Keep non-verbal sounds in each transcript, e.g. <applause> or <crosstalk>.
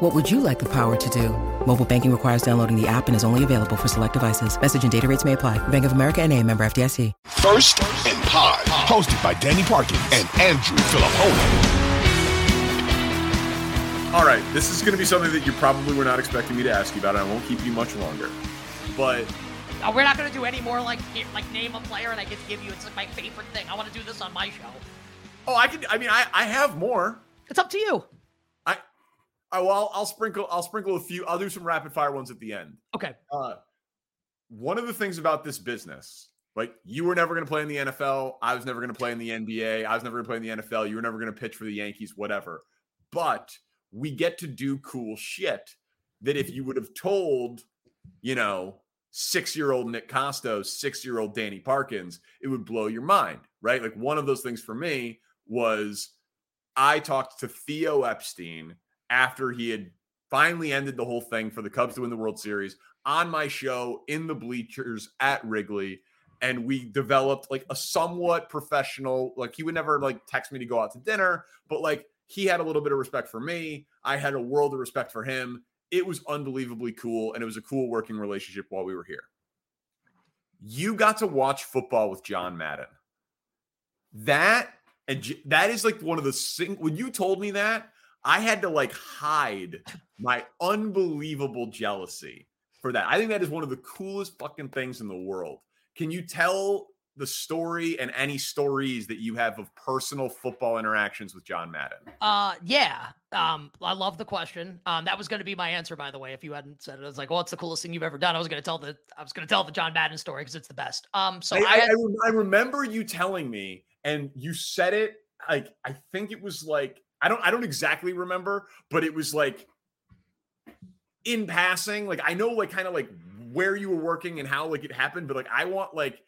What would you like the power to do? Mobile banking requires downloading the app and is only available for select devices. Message and data rates may apply. Bank of America and a member FDIC. First and Pod, hosted by Danny Parkin and Andrew Fillipponi. All right, this is going to be something that you probably were not expecting me to ask you about, I won't keep you much longer. But Oh, we're not going to do any more like like name a player and I get to give you. It's like my favorite thing. I want to do this on my show. oh, I can. I mean, I I have more. It's up to you. I, I well, I'll, I'll sprinkle. I'll sprinkle a few. I'll do some rapid fire ones at the end. Okay. Uh, one of the things about this business, like you were never going to play in the NFL. I was never going to play in the NBA. I was never going to play in the NFL. You were never going to pitch for the Yankees, whatever. But we get to do cool shit that if you would have told, you know, six year old Nick Kostos, six year old Danny Parkins, it would blow your mind, right? Like one of those things for me was I talked to Theo Epstein after he had finally ended the whole thing for the Cubs to win the World Series on my show in the bleachers at Wrigley. And we developed like a somewhat professional, like he would never like text me to go out to dinner, but like he had a little bit of respect for me. I had a world of respect for him. It was unbelievably cool. And it was a cool working relationship while we were here. You got to watch football with John Madden. That and that is like one of the sing when you told me that, I had to like hide my unbelievable jealousy for that. I think that is one of the coolest fucking things in the world. Can you tell the story and any stories that you have of personal football interactions with John Madden? Uh, yeah. Um, I love the question. Um, that was going to be my answer, by the way. If you hadn't said it, I was like, "Well, what's the coolest thing you've ever done?" I was going to tell the, I was going to tell the John Madden story because it's the best. Um, so I, I, I, had, I I remember you telling me, and you said it like I think it was like I don't I don't exactly remember, but it was like in passing. Like I know like kind of like where you were working and how like it happened, but like I want like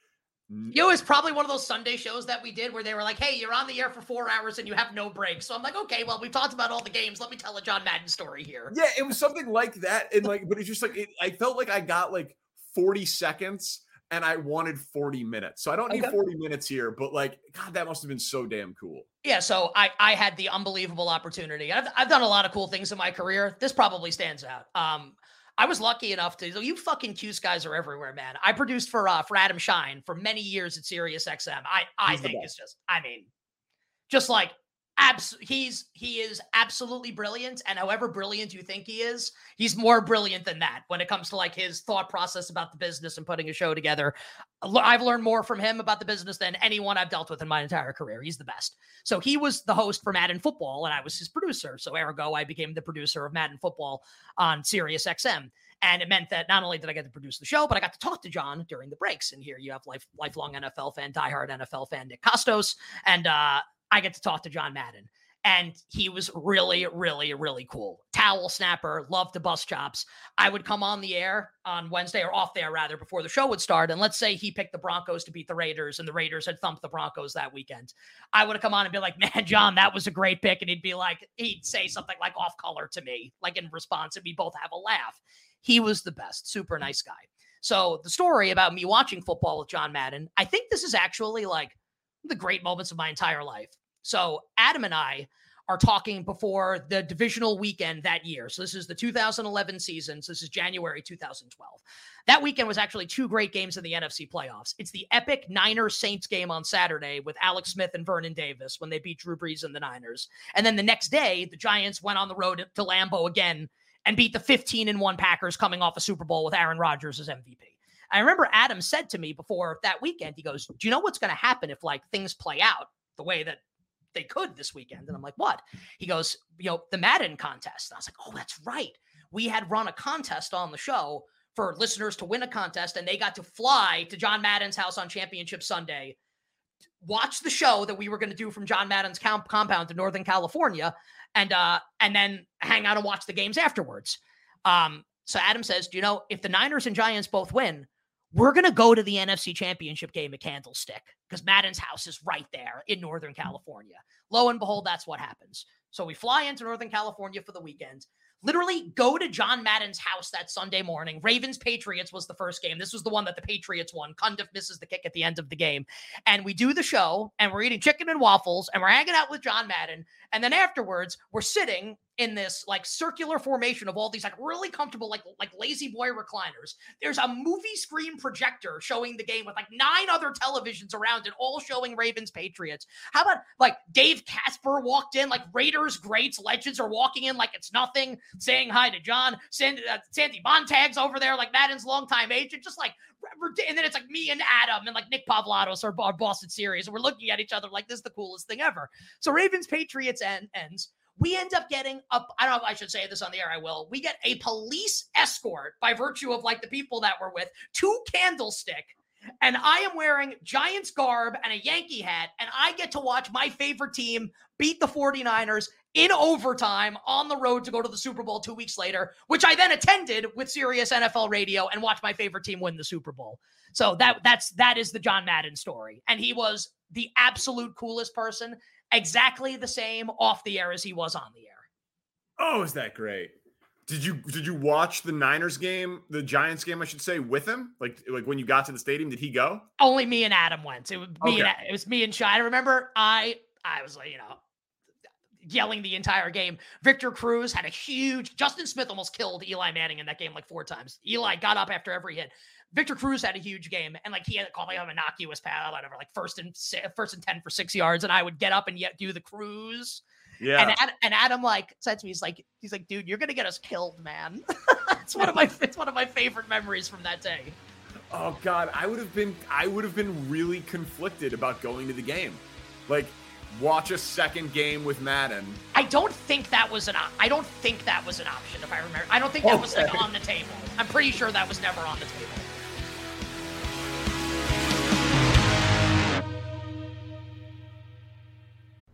it was probably one of those Sunday shows that we did where they were like, "Hey, you're on the air for four hours and you have no break." So I'm like, "Okay, well, we've talked about all the games. Let me tell a John Madden story here." Yeah, it was something like that, and like, but it's just like it, I felt like I got like 40 seconds, and I wanted 40 minutes. So I don't need Okay. 40 minutes here, but like, God, that must have been so damn cool. Yeah, so I I had the unbelievable opportunity. I've I've done a lot of cool things in my career. This probably stands out. Um, I was lucky enough to. You fucking Cuse guys are everywhere, man. I produced for uh for Adam Schein for many years at Sirius XM. I I He's think best. it's just. I mean, just like abs. He's he is absolutely brilliant, and however brilliant you think he is, he's more brilliant than that when it comes to like his thought process about the business and putting a show together. I've learned more from him about the business than anyone I've dealt with in my entire career. He's the best. So he was the host for Madden Football, and I was his producer. So ergo, I became the producer of Madden Football on Sirius XM. And it meant that not only did I get to produce the show, but I got to talk to John during the breaks. And here you have life, lifelong NFL fan, diehard NFL fan Nick Kostos, and uh, I get to talk to John Madden. And he was really, really, really cool. Towel snapper, loved to bust chops. I would come on the air on Wednesday or off there rather before the show would start. And let's say he picked the Broncos to beat the Raiders and the Raiders had thumped the Broncos that weekend. I would have come on and be like, man, John, that was a great pick. And he'd be like, he'd say something like off color to me, like in response, and we both have a laugh. He was the best, super nice guy. So the story about me watching football with John Madden, I think this is actually like the great moments of my entire life. So Adam and I are talking before the divisional weekend that year. So this is the 2011 season. So this is January 2012. That weekend was actually two great games in the NFC playoffs. It's the epic Niners Saints game on Saturday with Alex Smith and Vernon Davis when they beat Drew Brees and the Niners. And then the next day, the Giants went on the road to Lambeau again and beat the 15 and 1 Packers coming off a Super Bowl with Aaron Rodgers as MVP. I remember Adam said to me before that weekend, he goes, Do you know what's going to happen if like things play out the way that they could this weekend? And I'm like, What? He goes, You know, the Madden contest. And I was like, Oh, that's right. We had run a contest on the show for listeners to win a contest, and they got to fly to John Madden's house on Championship Sunday, watch the show that we were going to do from John Madden's comp- compound to Northern California, and uh, and then hang out and watch the games afterwards. Um, so Adam says, Do you know if the Niners and Giants both win, we're going to go to the NFC Championship game at Candlestick because Madden's house is right there in Northern mm. California. Lo and behold, that's what happens. So we fly into Northern California for the weekend. Literally go to John Madden's house that Sunday morning. Ravens Patriots was the first game. This was the one that the Patriots won. Cundiff misses the kick at the end of the game. And we do the show and we're eating chicken and waffles and we're hanging out with John Madden. And then afterwards, we're sitting in this like circular formation of all these like really comfortable like like lazy boy recliners. There's a movie screen projector showing the game with like nine other televisions around it, all showing Ravens Patriots. How about like Dave Casper walked in, like Raiders greats, legends are walking in like it's nothing, saying hi to John. Sandy, uh, Sandy Montag's over there, like Madden's longtime agent, just like and then it's like me and Adam and like Nick Pavlatos, our, our Boston series, and we're looking at each other like this is the coolest thing ever. So Ravens Patriots end, ends we end up getting a I don't know if I should say this on the air. I will. We get a police escort by virtue of like the people that we're with to Candlestick. And I am wearing Giants garb and a Yankee hat. And I get to watch my favorite team beat the 49ers in overtime on the road to go to the Super Bowl two weeks later, which I then attended with Sirius NFL radio and watched my favorite team win the Super Bowl. So that that's that is the John Madden story. And he was the absolute coolest person exactly the same off the air as he was on the air. Oh, is that great? Did you did you watch the Niners game, the Giants game, I should say, with him? Like like when you got to the stadium, did he go? Only me and Adam went. It was me okay. and it was me and Shy. I remember I I was like, you know, yelling the entire game. Victor Cruz had a huge Justin Smith almost killed Eli Manning in that game like four times. Eli got up after every hit. Victor Cruz had a huge game, and like he had called me an innocuous pal, whatever, like first and first and ten for six yards, and I would get up and yet do the Cruz. Yeah. And Adam, and Adam like said to me, he's like, he's like, dude, you're gonna get us killed, man. <laughs> it's one of my it's one of my favorite memories from that day. Oh God, I would have been I would have been really conflicted about going to the game. Like watch a second game with Madden. I don't think that was an op- I don't think that was an option if I remember. I don't think that okay. was like on the table. I'm pretty sure that was never on the table.